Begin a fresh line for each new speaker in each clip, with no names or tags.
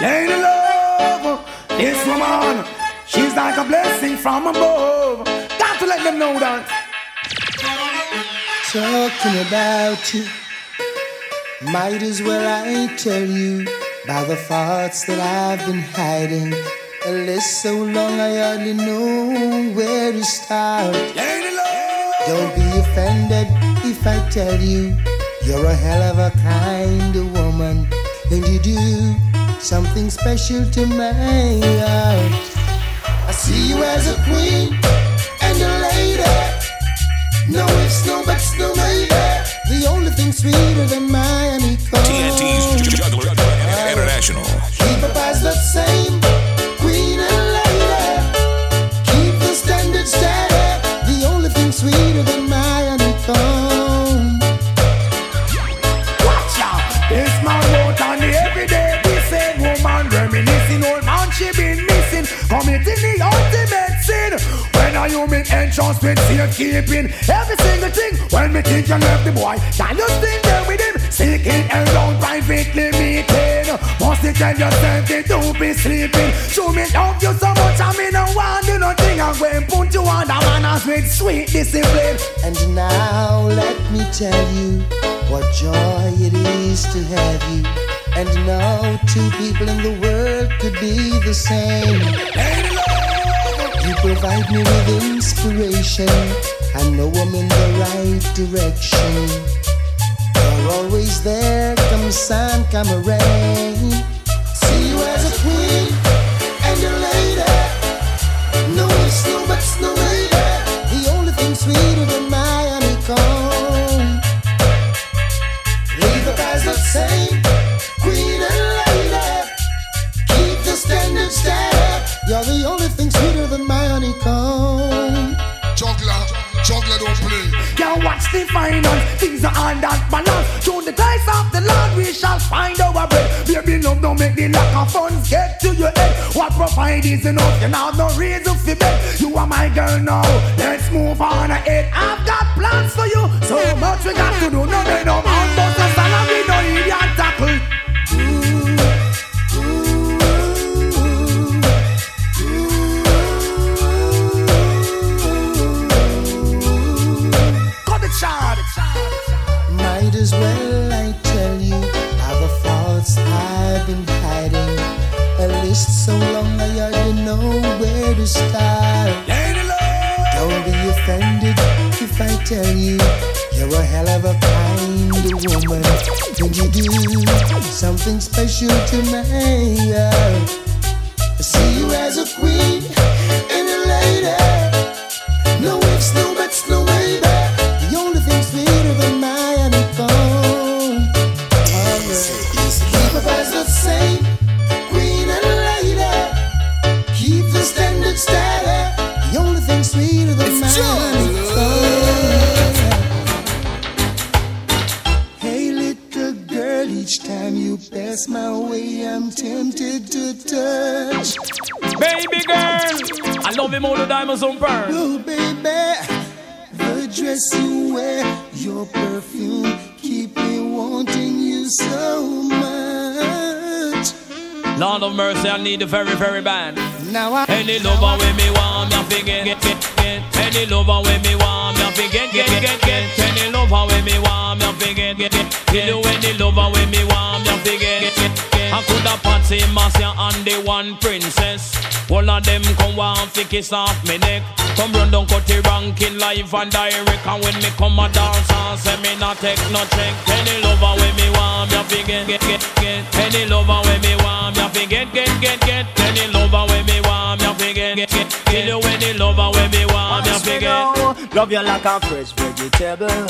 Lady love, this woman, she's like a blessing from above. Got to let them know that.
Talking about you, might as well I tell you by the thoughts that I've been hiding. A list so long I hardly know where to start.
Lady love,
Don't be offended if I tell you you're a hell of a kind of woman, and you do something special to my heart. I see you as a queen and a lady. No ifs, no buts, no maybe. The only thing sweeter than honeycomb.
TNT's Juggler International.
Keep up as the same
When a human entrance with safekeeping, every single thing. When me think you left the boy, can you still there with him? Seeking around privately meeting. Must you tell yourself that don't be sleeping. Show me love you so much, I mean no want do nothing. I'm going to put you on the manners with sweet discipline.
And now let me tell you what joy it is to have you. And no two people in the world could be the same. You provide me with inspiration. I know I'm in the right direction. You're always there, come sun, come rain. See you as a queen and a lady. No ifs, no buts, no maybe. The only thing sweeter than my the
finance, things are on that balance. Through the dice of the Lord, we shall find our bread. Baby, love don't make the lack of funds get to your head. What provide is enough, you have no reason to bet. You are my girl now, let's move on ahead. I've got plans for you, so much we got to do. No, they no man,
tell you you're a hell of a kind woman. And you do something special to
love him all the diamonds on pearl.
Oh, baby, the dress you wear, your perfume, keep me wanting you so much.
Lord of mercy, I need the very, very bad.
Now I
Any lover with me want me a fi get, get, get. Any lover with me want me a fi get, get, get. Any lover with me want me a fi get, get, get. You any lover with me want me a I coulda Patsy, Marcia and the one princess. All of them come want fi kiss off me neck. Come run down cut the ranking live and direct. And when me come a dance and say me not take no check. Any lover with me want me a fi get, get, get, get. Any lover with me want me a fi get, get, get, get. Any lover with me want me a fi get, get, get. Kill you any lover with me want me a fi get.
Love you like a fresh vegetable.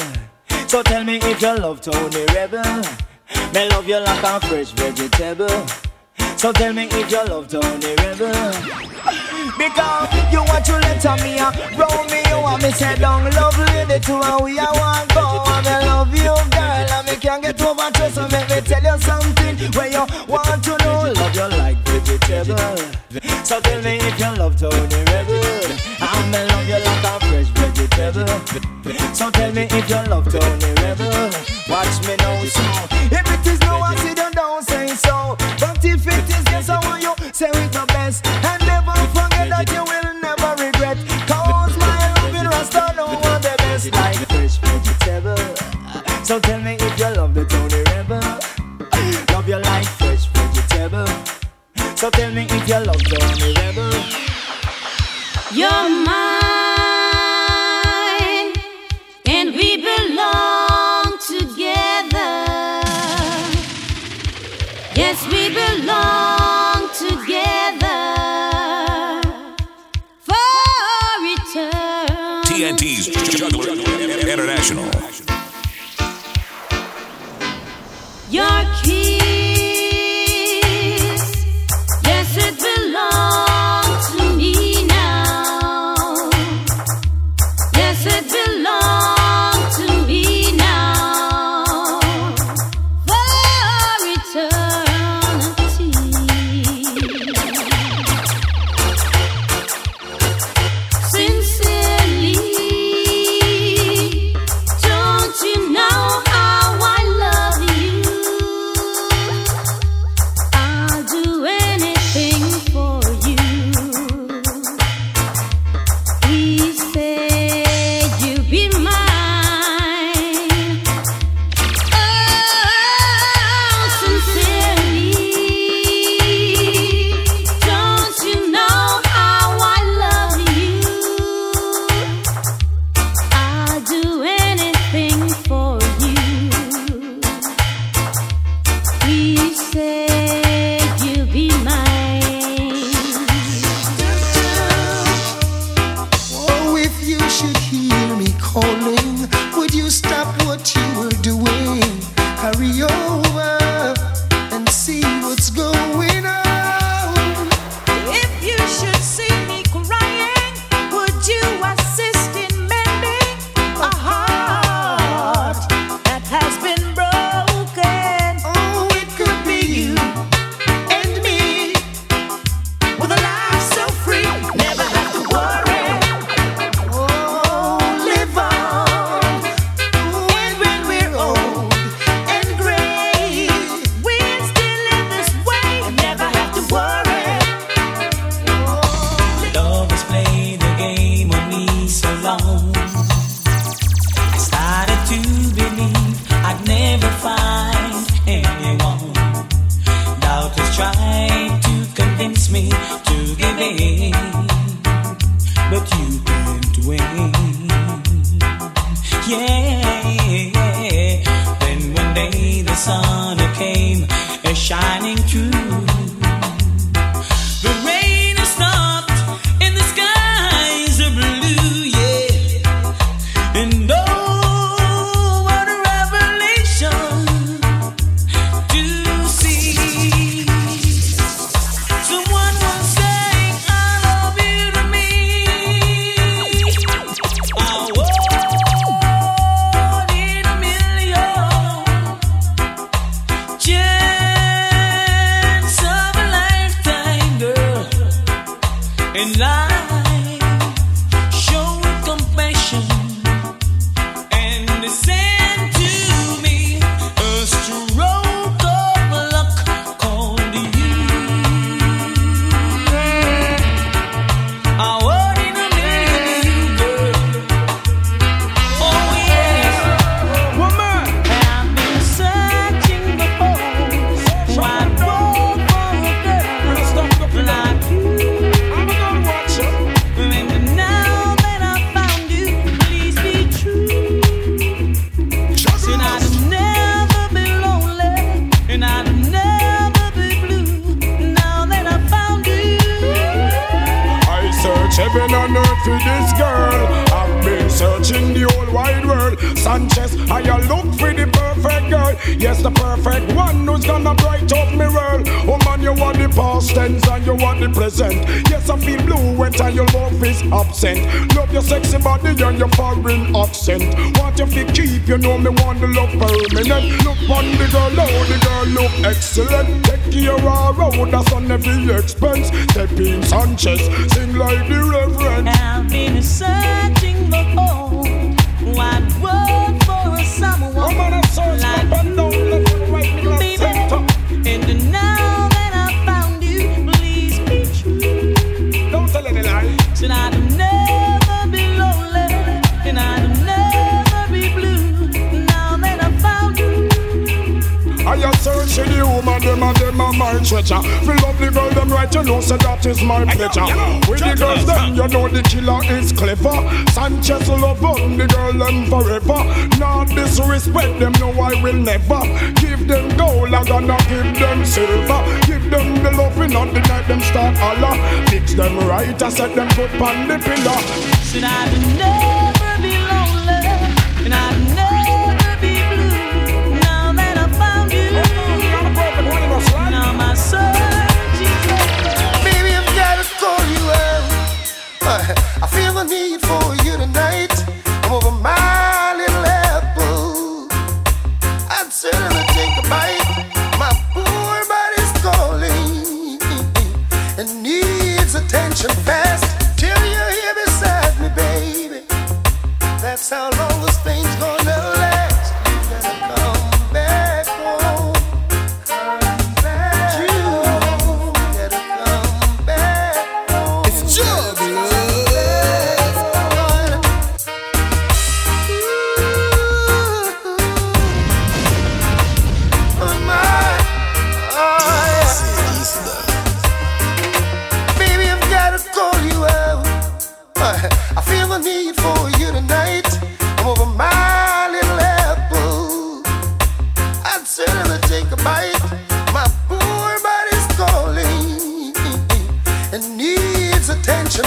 So tell me if you love Tony Rebel. Me love you like a fresh vegetable. So tell me if you love Tony Rebel. Because you want to let me uh, roll me, you want me say down love lady to and we I want go. And I love you girl and me can't get over to so make me tell you something where you want to know. Love you like vegetable. So tell me if you love Tony Rebel. I'm in love you like a fresh vegetable. So tell me if you love Tony Rebel. Watch me now, so if it is no accident, don't say so. But if it is yes,
I want you say
it the best, and
never forget that
you
will. So
tell me if you love Rebel. You're mine, and we belong together. Yes, we belong together for
eternity. TNT's Juggler International. excellent. Take care of road, that's on every expense. Stepping Sanchez, sing like the reverend.
I've been searching for whole wide world for someone.
Oh, man, search
like
Searching the woman, them and them are my treasure. Me love the girl, them right, you know, so that is my pleasure. With the girls, them, you know the killer is clever. Sanchez love on the girl, them forever. Not disrespect them, no, I will never. Give them gold, I'm gonna give them silver. Give them the love, and not the night, them start Allah. Fix them right, I set them good on the pillar.
Should I be
known? need for you tonight. I'm over my little apple. I'd certainly take a bite. My poor body's calling and needs attention fast. sit and I take a bite. My poor body's calling. Needs attention.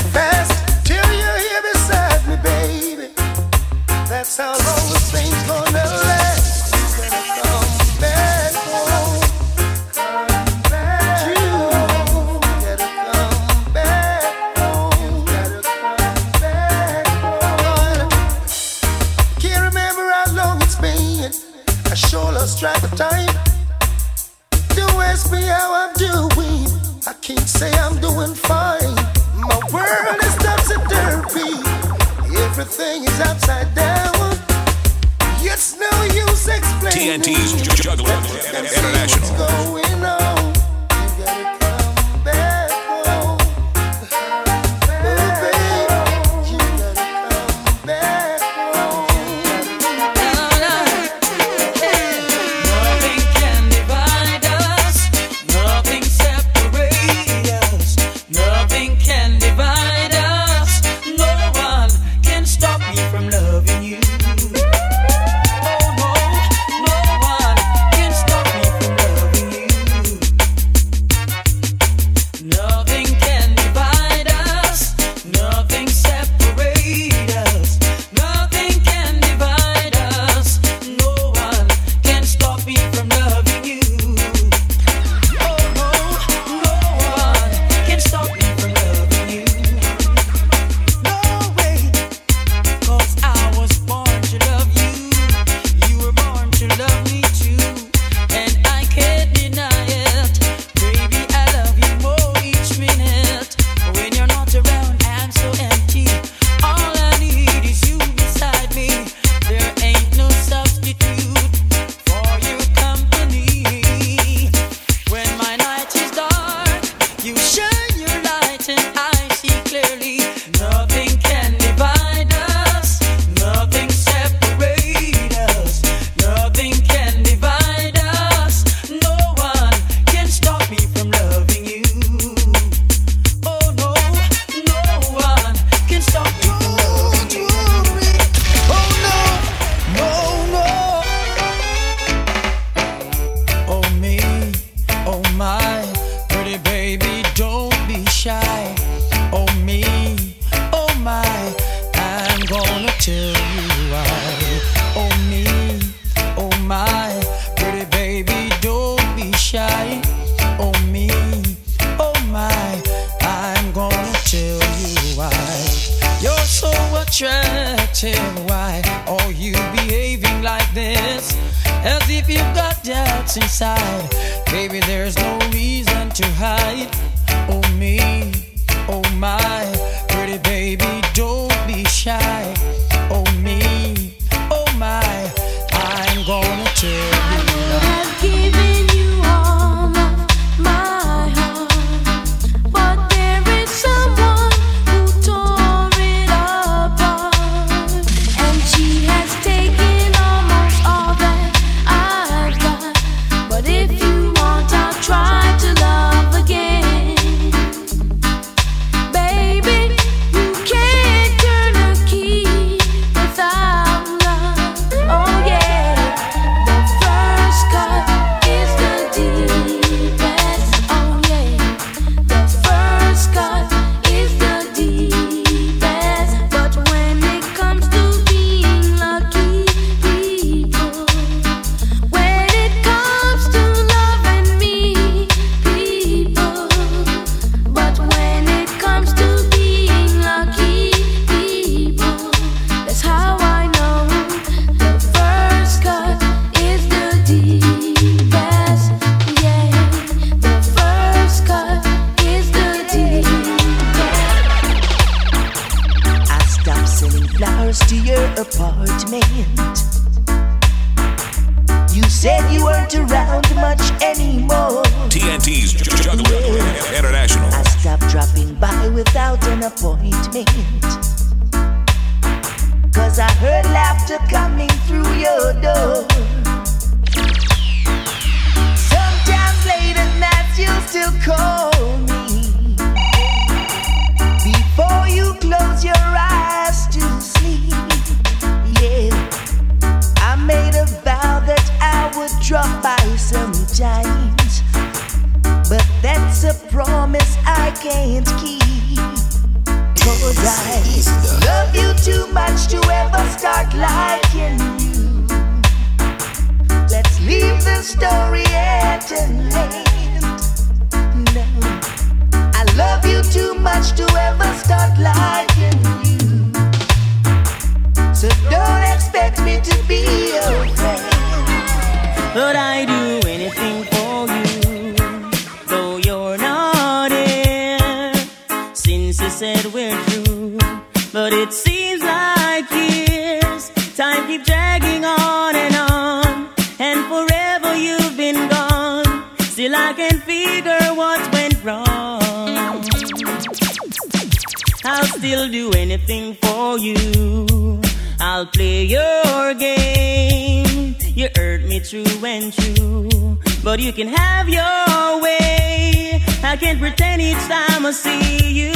I'll still do anything for you. I'll play your game. You hurt me true and true, but you can have your way. I can't pretend each time I see you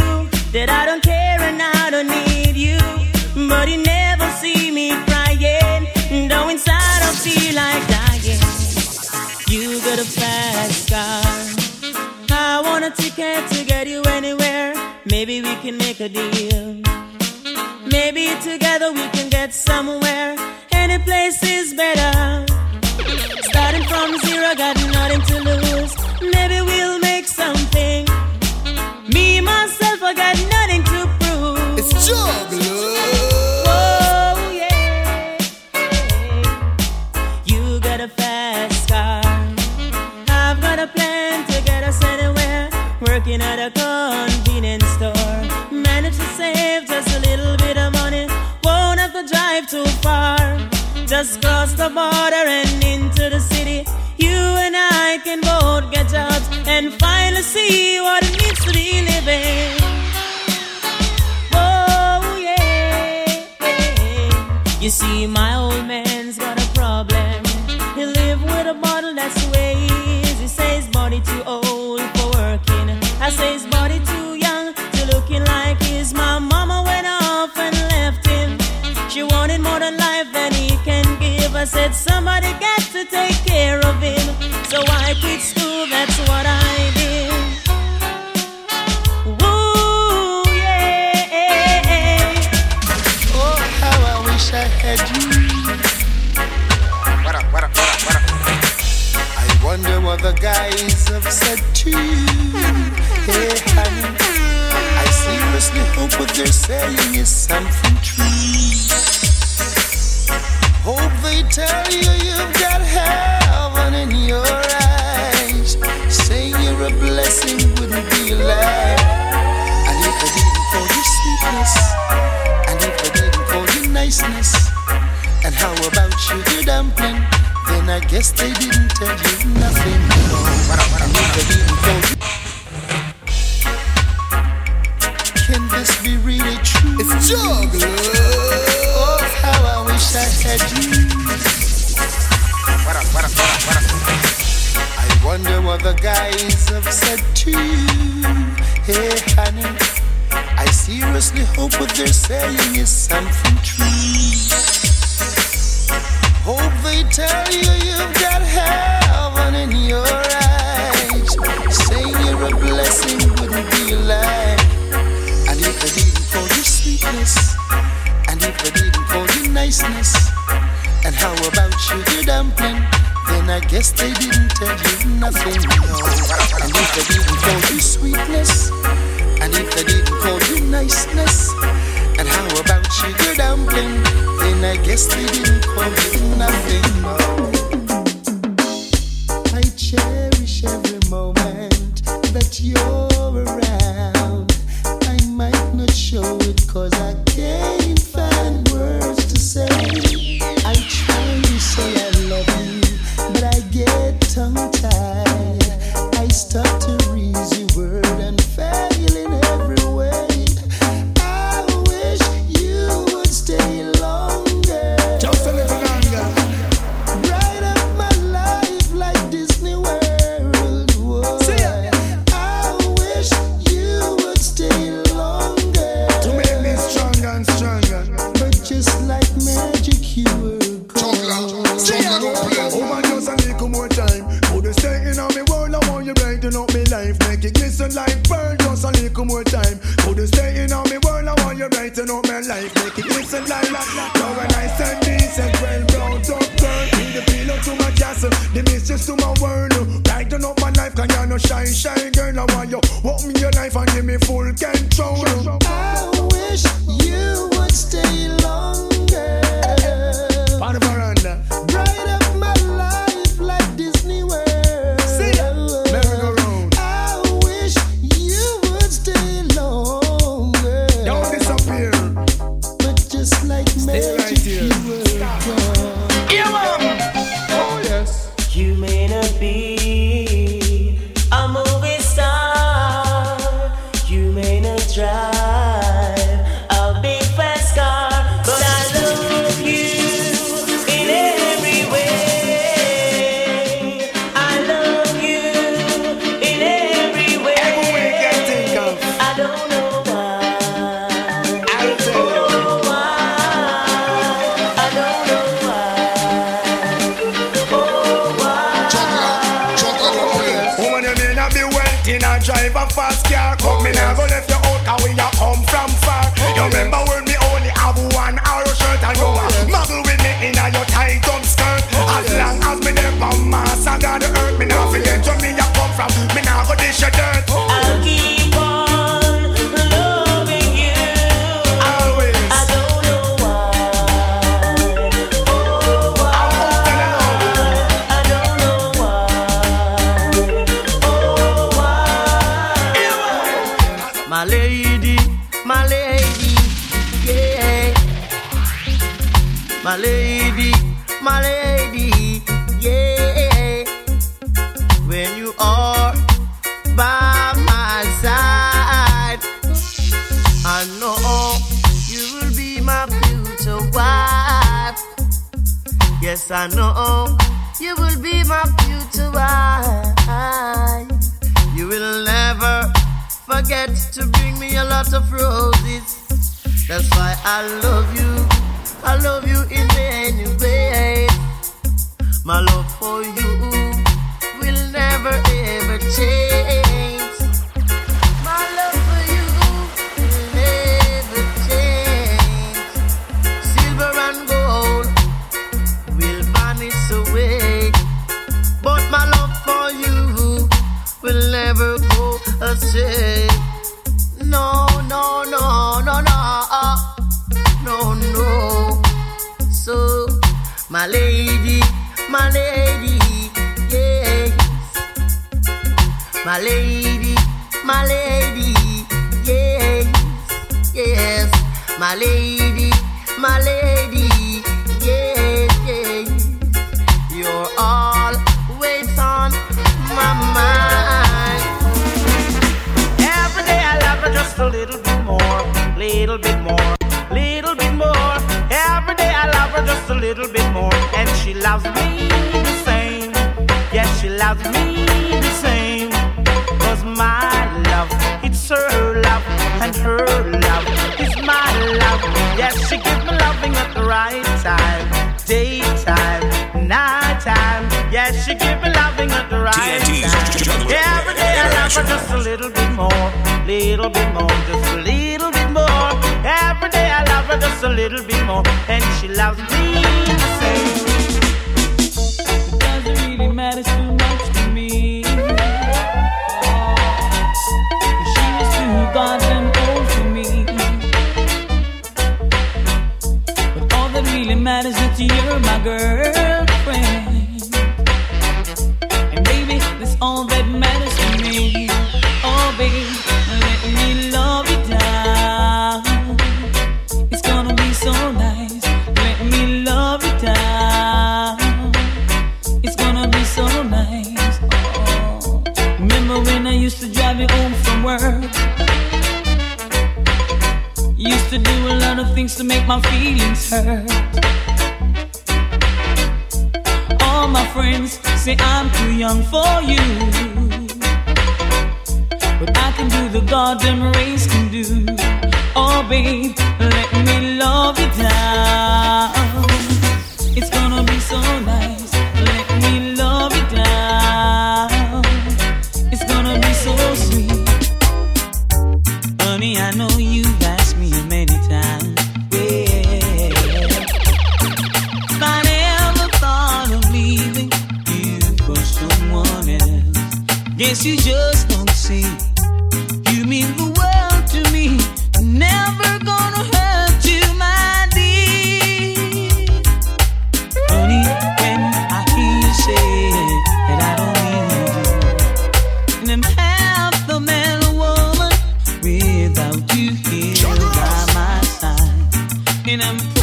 that I don't care and I don't need you. But you never see me crying, though inside I feel like dying. You got a fast car. I want a ticket to get you anywhere. Maybe we can make a deal. Maybe together we can get somewhere. Any place is better. Starting from zero, got nothing to lose. Maybe we'll make something. Me, myself, I got nothing Just cross the border and into the city. You and I can both get out and finally see what it means to be living. Oh, yeah. You see, my old man's got a problem. He live with a bottle, that's the way he is. He says body too old for working. I say his I said somebody got to take care of him. So I quit school, that's what I did. Ooh, yeah.
Oh, how I wish I had you.
What up, what up, what up, what up?
I wonder what the guys have said to you. Hey, honey. I seriously hope what they're saying is something true. Tell you you've got heaven in your eyes. Saying you're a blessing wouldn't be a lie. And if they didn't for your sweetness, and if they didn't for your niceness, and how about sugar dumpling? Then I guess they didn't tell you nothing. And if they didn't you, hope
falei.
right
time, daytime, night time. Yeah, she give me loving at the right
TNT's
time. Every day I love her just a little bit more, little bit more, just a little bit more. Every day I love her just a little bit more, and she loves me the same.
It doesn't really matter. matters that you're my girlfriend. And baby, that's all that matters to me. Oh, baby, let me love you down. It's gonna be so nice. Let me love you down. It's gonna be so nice. Oh, remember when I used to drive you home from work? Used to do a lot of things to make my feelings hurt. say I'm too young for you. But I can do the goddamn race can do. Oh, babe, let me love you down. It's gonna be so nice. Let me love you down.
to heal by my side, and I'm.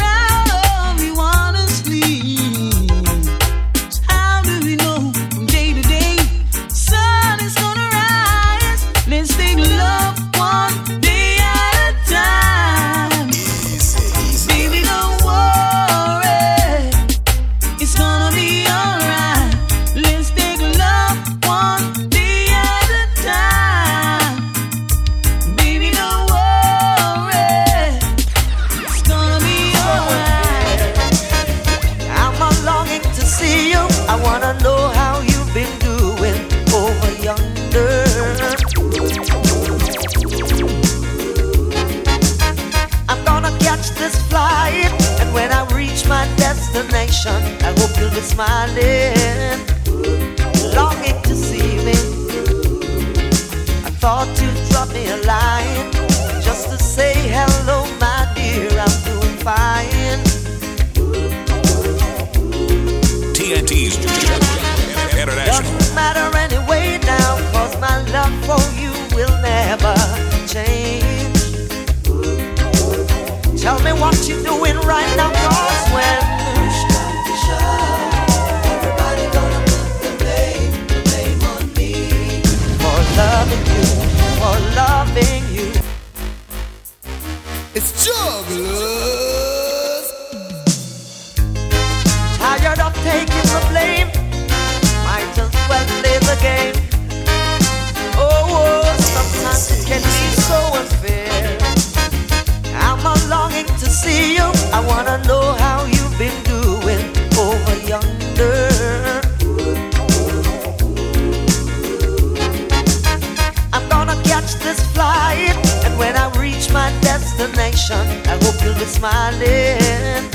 catch this flight. And when I reach my destination, I hope you'll be smiling,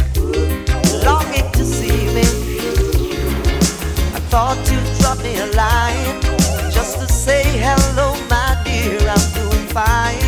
longing to see me. I thought you'd drop me a line just to say hello, my dear. I'm doing fine.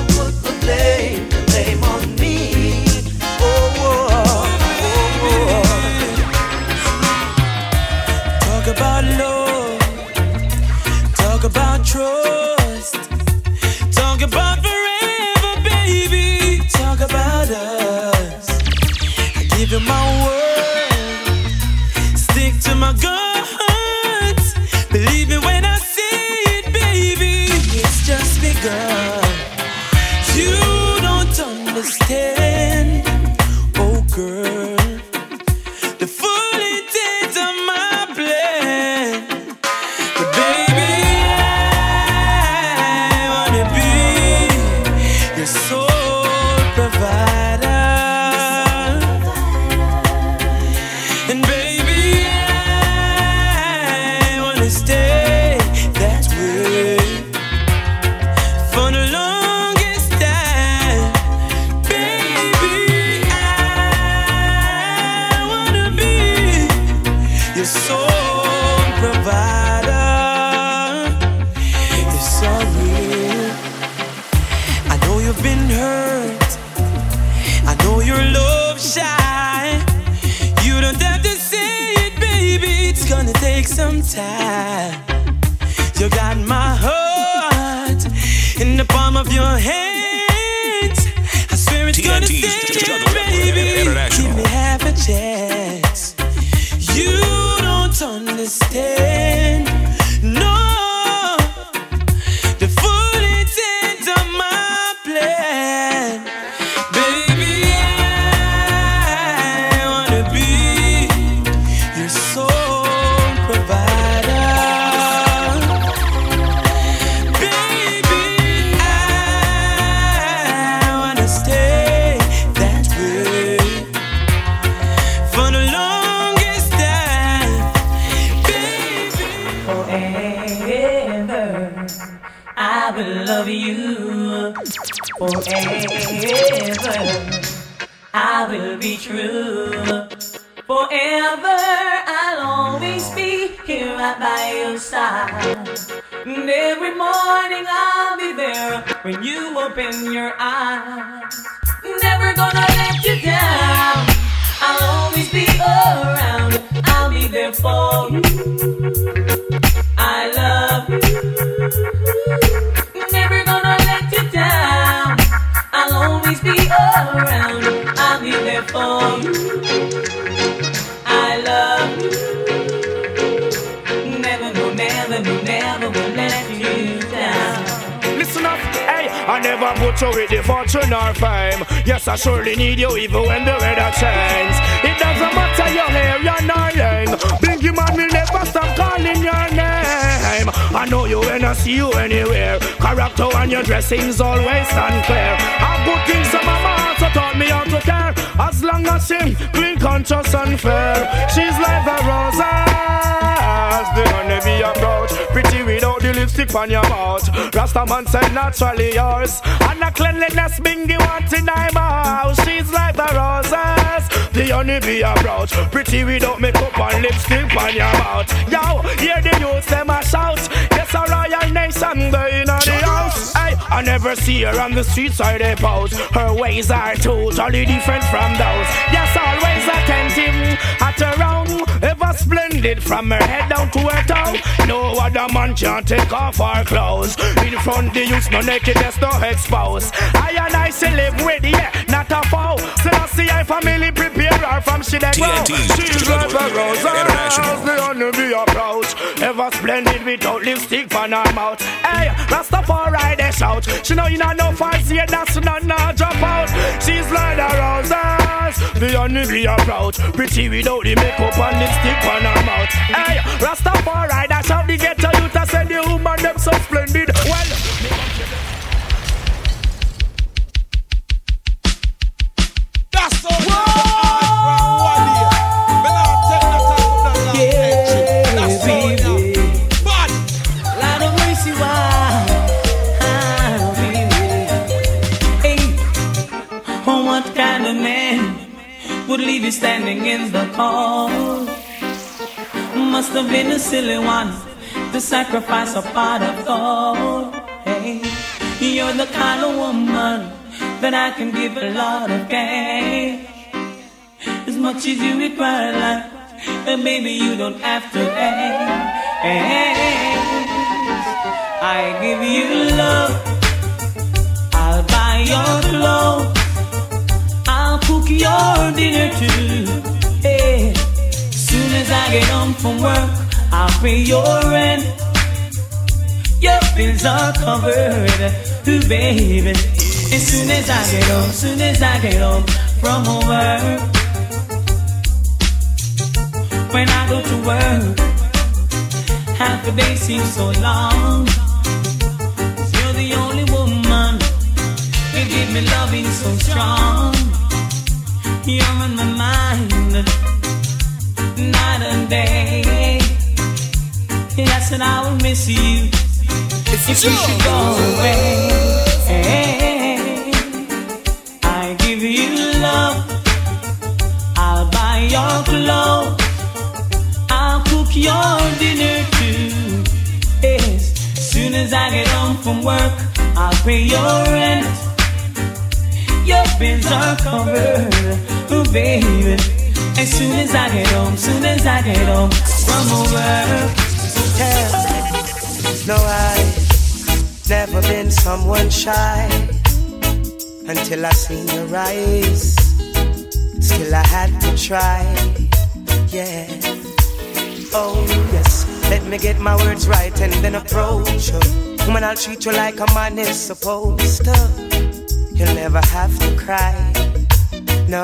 You're
so real. I know you've been hurt. I know love shy. You don't have to say it, baby. It's gonna take some time. You got my heart in the palm of your hand. I swear it's
TNT's
gonna
stay,
baby. Give me half a chance.
Forever. I'll always be here right by your side. And every morning I'll be there when you open your eyes. Never gonna let you down. I'll always be around. I'll be there for you. I love you. Never gonna let you down. I'll always be around. I'll be there for you. Never
put you with the fortune or fame. Yes, I surely need you even when the weather changes. It doesn't matter your hair, I see you anywhere. Character and your dressing's always stand clear. How good things some of my heart so taught me how to care. As long as she clean, conscious and fair. She's like the roses, the honeybee approach. Pretty without the lipstick on your mouth. Rasta man said naturally yours. And the cleanliness bingy want in my mouth. She's like the roses, the honeybee approach. Pretty without makeup and lipstick on your mouth. Yo, hear the youths them a shout. Yes, a royal nation they in the house. I never see her on the streets or they pose. Her ways are totally different from those. Yes, always attentive at around. Ever splendid from her head down to her toe. No other man can take off her clothes. In front the youths, no nakedness, no expose. I and I say live with, yeah, not a foe. So I see I family prepare her from she that grow. She's like a rose, the honey be approach. Ever splendid without lipstick on her mouth. Hey, Rastafari they shout. She know you not no fancy, and that's not no drop out. She's like the roses, the honey be approach. Pretty without the makeup and lipstick on her mouth. Hey, Rastafari they shout. The ghetto youth I send the woman them so splendid. Well.
That's so
standing in the cold? Must have been a silly one to sacrifice a part of gold. Hey, you're the kind of woman that I can give a lot of cash. As much as you require, like, and maybe you don't have to ask. I give you love. I'll buy your clothes. Your dinner too. Hey, soon as I get home from work, I'll pay your rent. Your bills are covered, ooh baby. As soon as I get home, soon as I get home from work. When I go to work, half a day seems so long. You're the only woman you give me loving so strong. You're in my mind night and day. Yes, and I will miss you if you should go away. I give you love. I'll buy your clothes. I'll cook your dinner too. Yes, soon as I get home from work, I'll pay your rent. Your bills are covered, oh baby. As soon as I get home, soon as I get home from work,
Tell no, I've never been someone shy until I seen your eyes. Still, I had to try, yeah. Oh, yes, let me get my words right and then approach you. Woman, I'll treat you like a man is supposed to. You'll never have to cry, no.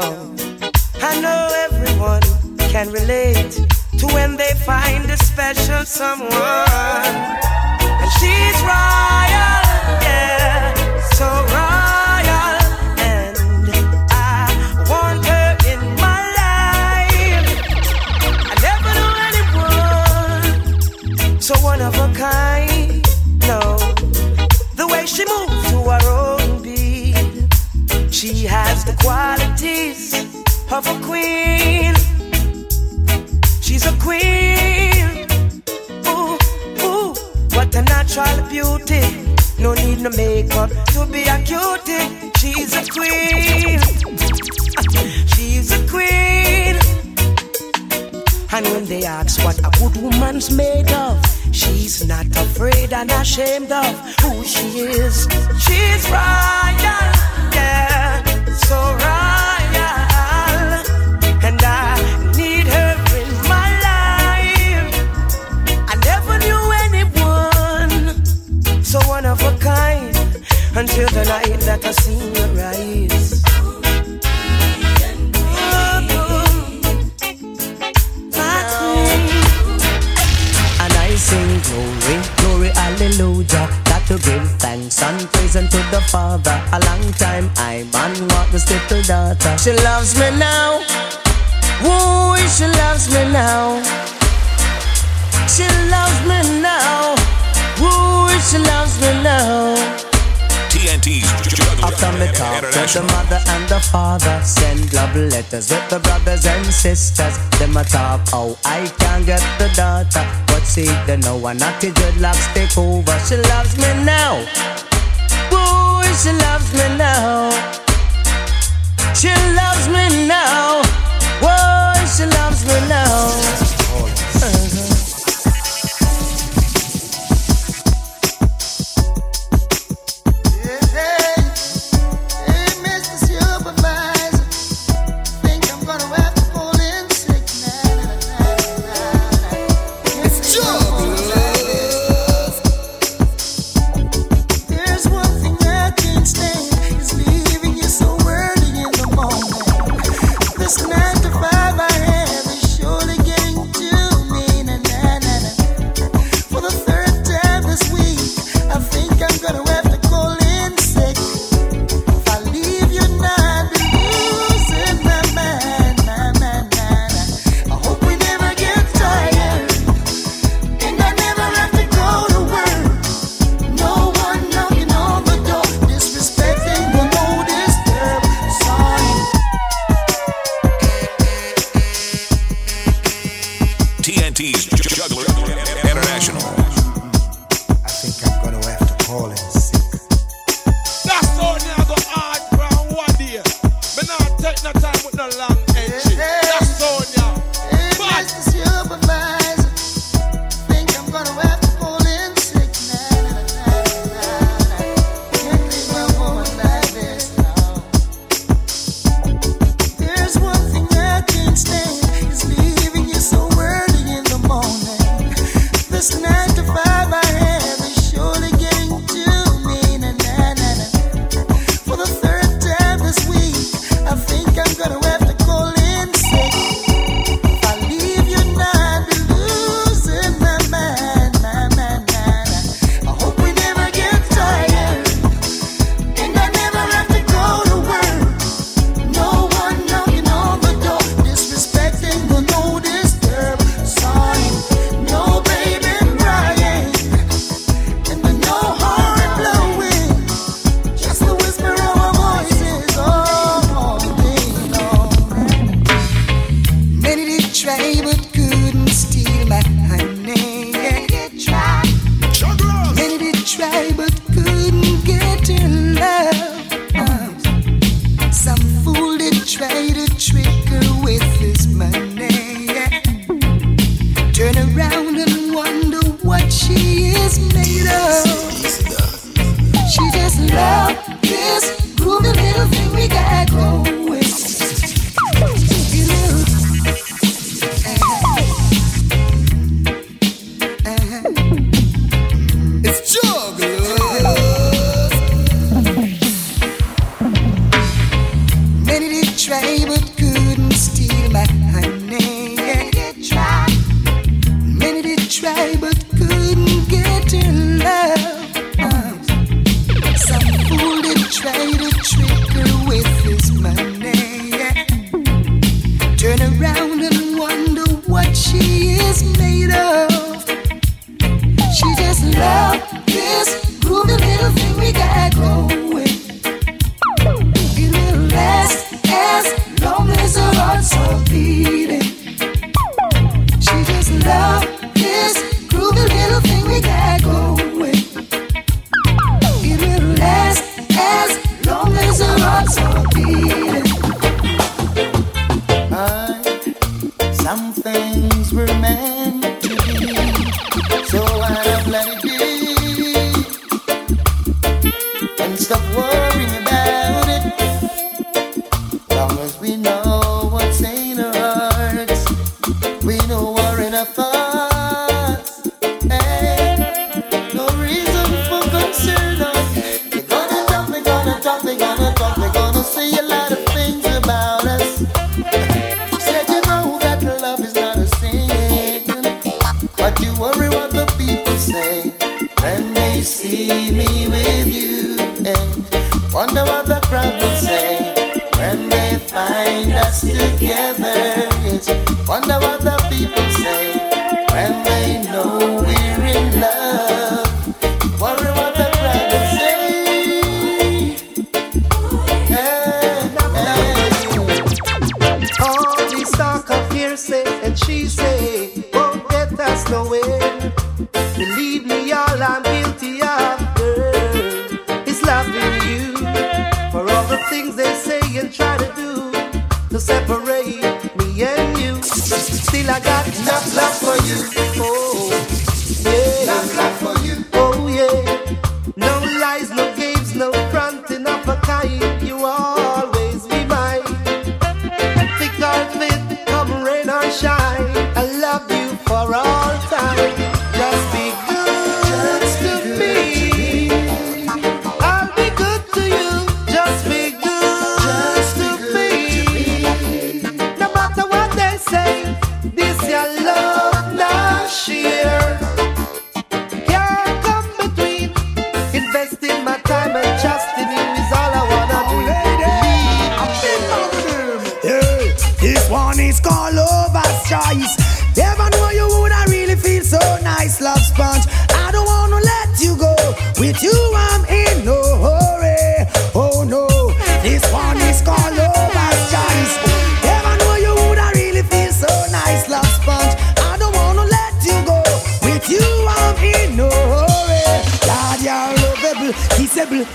I know everyone can relate to when they find a special someone. And she's royal, yeah, so royal. and
ashamed of who she is. She's royal. father. A long time I man walk the little daughter. She loves me now. Woo, she loves me now. She loves me now. Woo, she loves me now.
TNT's
After me talk to the mother and the father, send love letters with the brothers and sisters. Them a talk, oh, I can't get the daughter. But see, they know I'm not a good luck, stick over. She loves me now she loves me now. She loves me now. Whoa, she loves me now.
never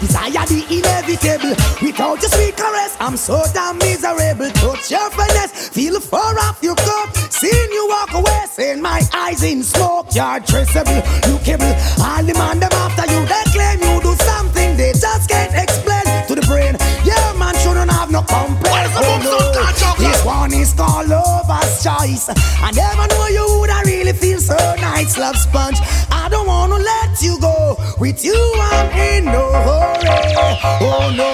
Desire the inevitable. Without your sweet caress, I'm so damn miserable. Touch your finesse, feel far off your cup. Seeing you walk away, seeing my eyes in smoke. You're traceable, you cable. All the man them after you, they claim you do something they just can't explain to the brain. Yeah, man, shouldn't have no complaint. Oh, no. This one is called lover's choice. I never knew you would. I really feel so nice, love sponge don't wanna let you go. With you, I'm in no hurry. Oh no,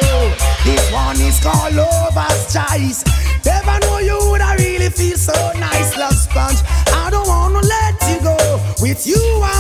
this one is called Lover's Choice. Never know you would I really feel so nice, love sponge. I don't wanna let you go. With you, I'm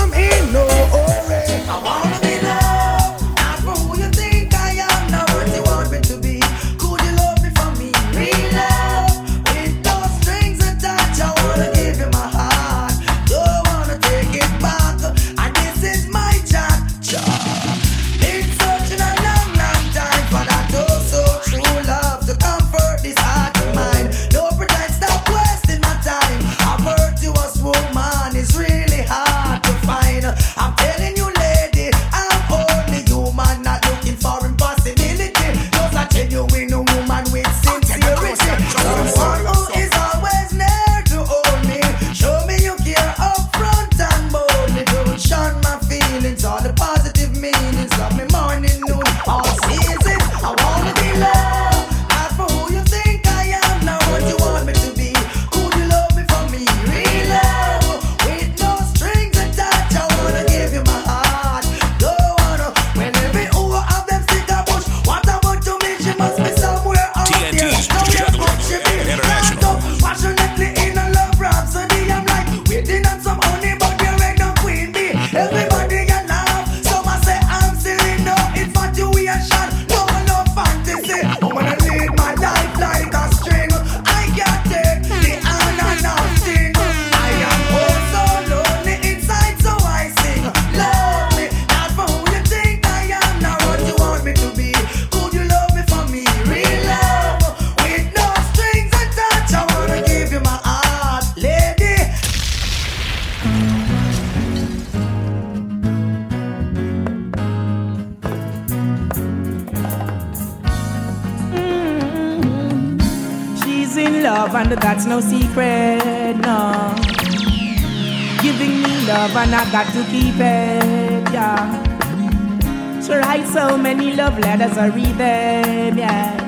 Let us I
read them, yeah.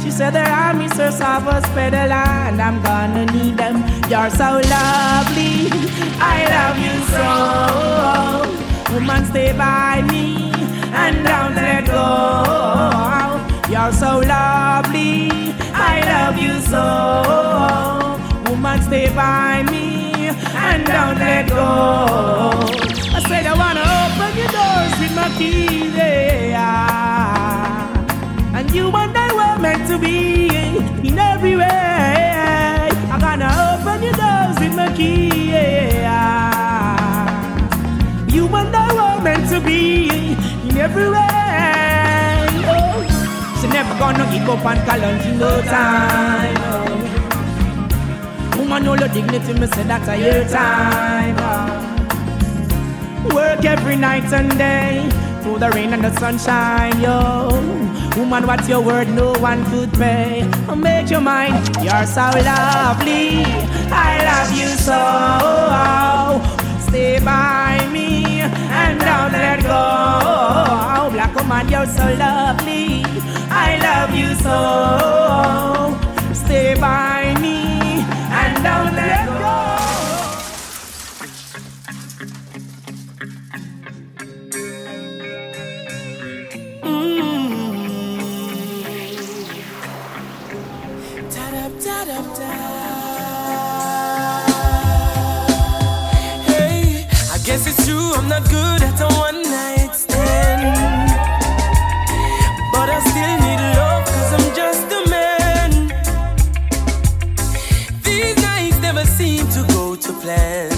She said, There are soft Savas pedal, and I'm gonna need them. You're so lovely, I love you so. Woman, stay by me, and don't let go. You're so lovely, I love you so. Woman, stay by me, and don't let go. I said, I wanna open your doors with my keys you and I were meant to be in every way. I'm gonna open your doors with my key. You and I were meant to be in every way. Oh, she never gonna give up and call on no time. Oh. Woman, know your dignity, me say that's a your time. Oh. Work every night and day the rain and the sunshine, yo. Woman, what's your word? No one could pay. Make your mind, you're so lovely. I love you so. Stay by me and don't let go. Black woman, you're so lovely. I love you so. Stay by me and don't let go.
True, I'm not good at a one night stand. But I still need love, cause I'm just a man. These nights never seem to go to plan.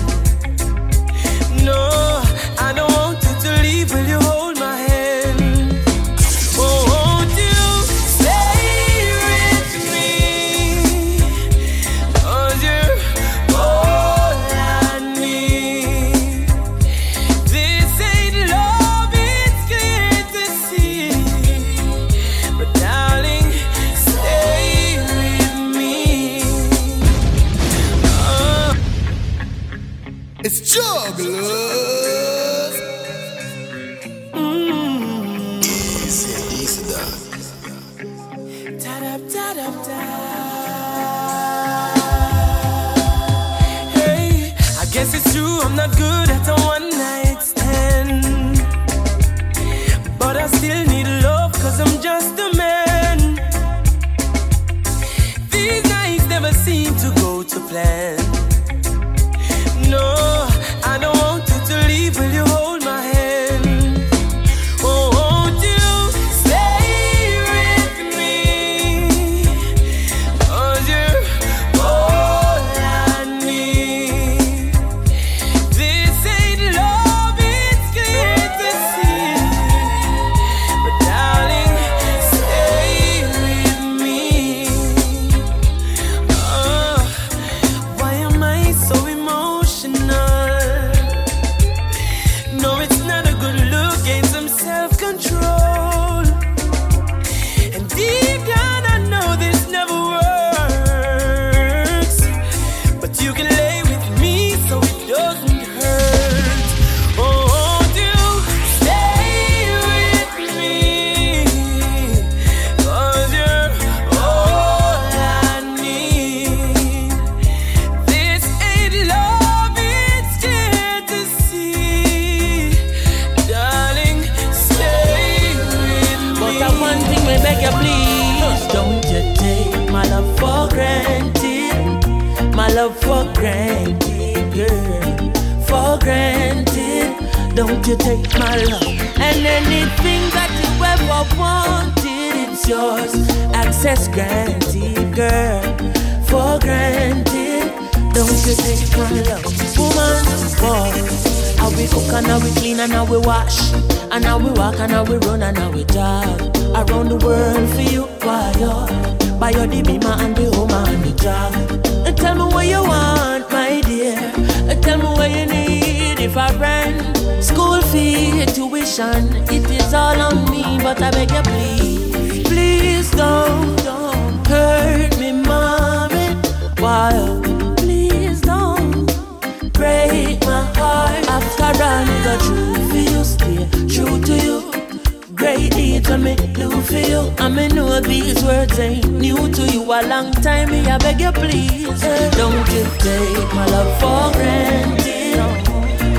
Do for you. And me know these words ain't new to you. A long time, me I beg you please. Don't you take my love for granted.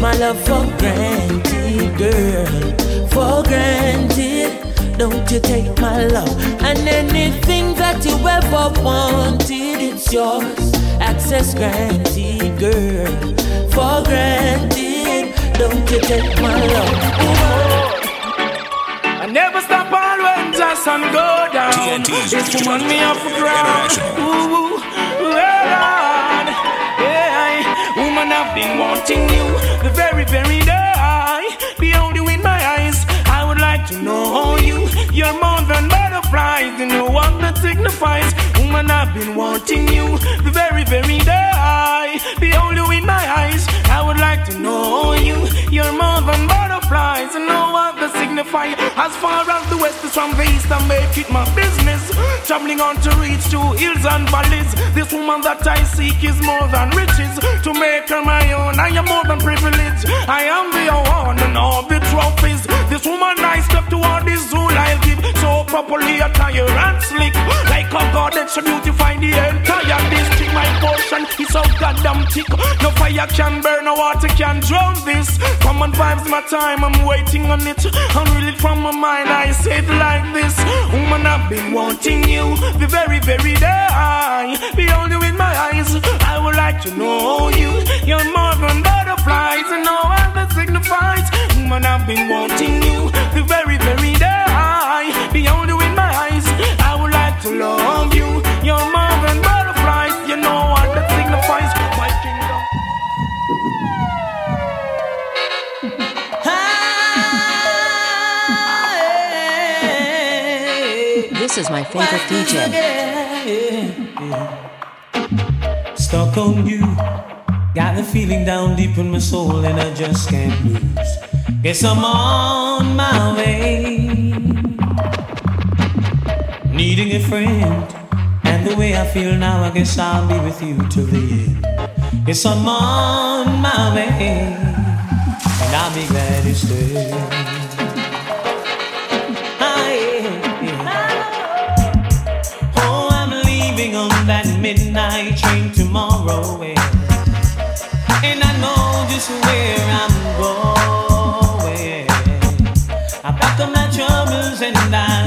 My love for granted, girl. For granted. Don't you take my love and anything that you ever wanted, it's yours. Access granted, girl. For granted.
don't you take my love.
I never stop just sun go down.
TNT's
It's woman me up for ground. Ooh, Lord. Yeah, woman, I've been wanting you the very, very day. Behold you in my eyes. I would like to know you. You're more than butterflies. You know what that signifies. Woman, I've been wanting you the very, very day. Behold in my eyes. I would like to know you. You're more than butterflies. And what that signifies. As far as the west is from the east, I make it my business. Traveling on to reach to hills and valleys. This woman that I seek is more than riches. To make her my own, I am more than privileged. I am the one and all the trophies. This woman I step toward this zoo I'll give so properly attire and slick. Like a goddess, she beautify the entire district. My portion is so goddamn thick. No fire can burn, no water can drown this. Come Common vibes, my time, I'm waiting on it. Unreel it from my mind, I say it like this. Woman, I've been wanting you the very, very day. Behold you in my eyes, I would like to know you. You're more than butterflies, and no other signifies. Woman, I've been wanting you the very, very day. I behold you in my eyes, I to love you. You're more than butterflies, you know what that signifies. My kingdom.
This is my favorite DJ.
Stuck on you. Got the feeling down deep in my soul and I just can't lose. Guess I'm on my way. Needing a friend. And the way I feel now, I guess I'll be with you till the end. Guess I'm on my way. And I'll be glad you stay. Ah. Oh, I'm leaving on that midnight train tomorrow. And I know just where I'm going. I pack up my troubles and I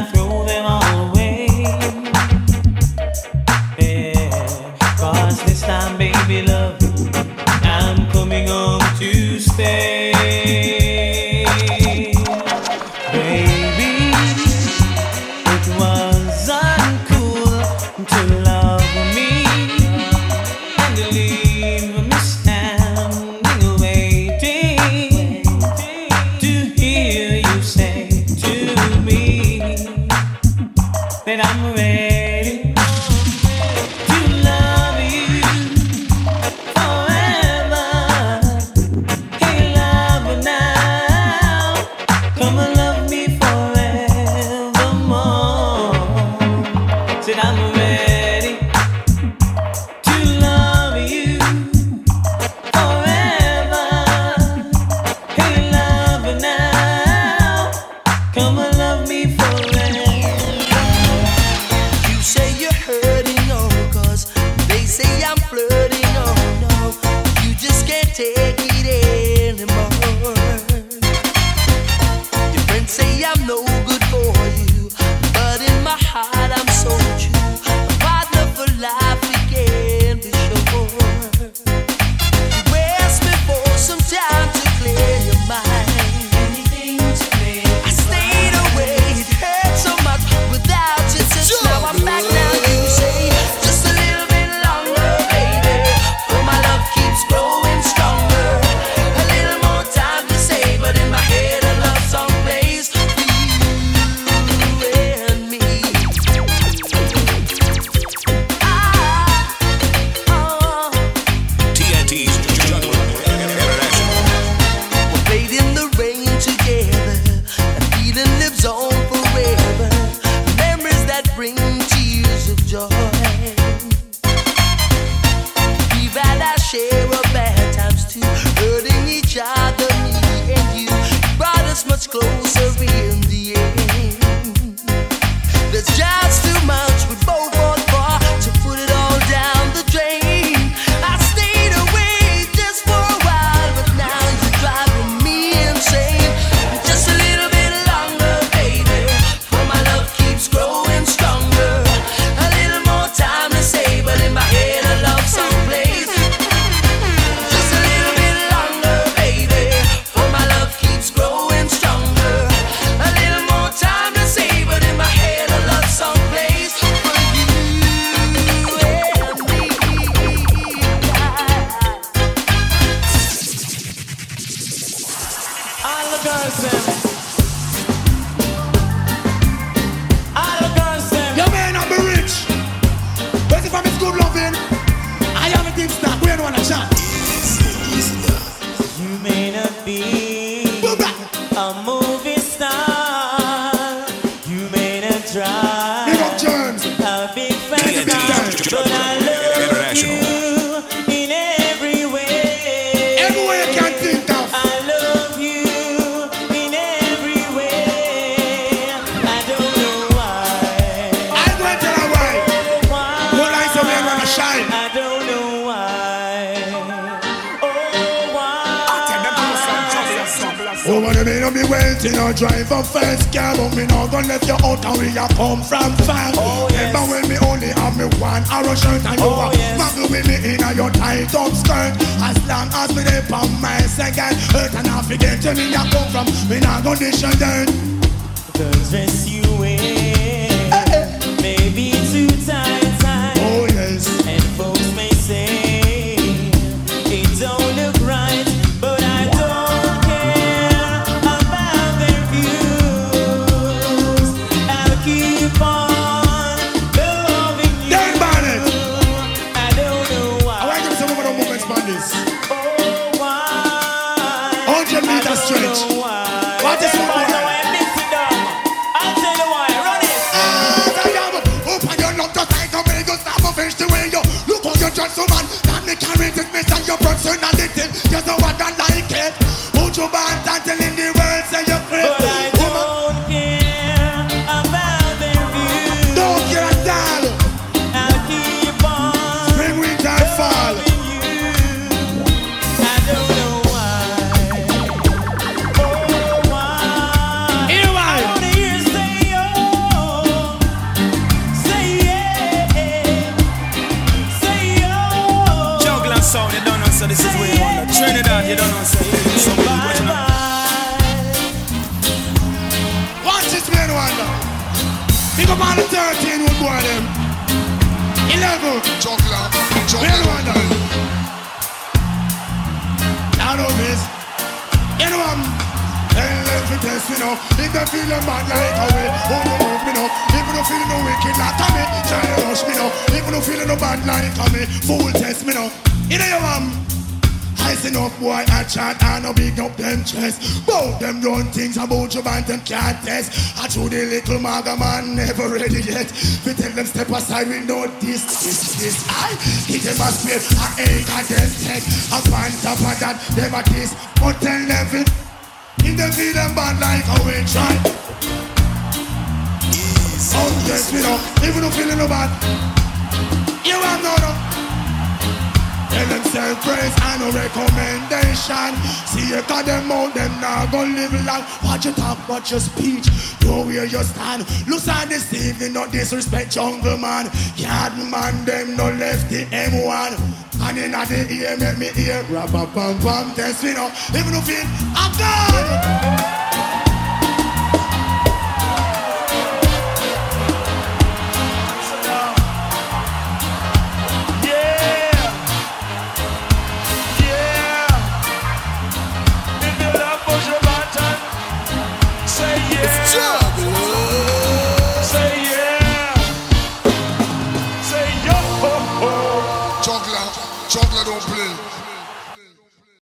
stay.
Be waiting drive a first car But me not gonna left you out and we a come from far oh, Remember when me only have me one arrow shirt And you
Oh,
a
yes.
muggle with me in a your tight up skirt? As long as me dey on my second Hurt and I forget to me a come from Me not gonna dish a dirt.
Cause
them can't test I told the little maga man never ready yet. We tell them step aside we know this, this, this. I hit them a spear, I ain't got them tech Up on top of that, a kiss. But tell them it In the feel them bad like how we try Oh yes me know, even if feeling no bad You have no no Tell them self-praise and no recommendation. See you got them out, them not gonna live long. Watch your talk, watch your speech. Know where you stand. Look at this evening, not disrespect jungle man. Yard man, them no left the M1 And in the ear, make me hear Rabba pam pam, test me now. Even if it, I'm gone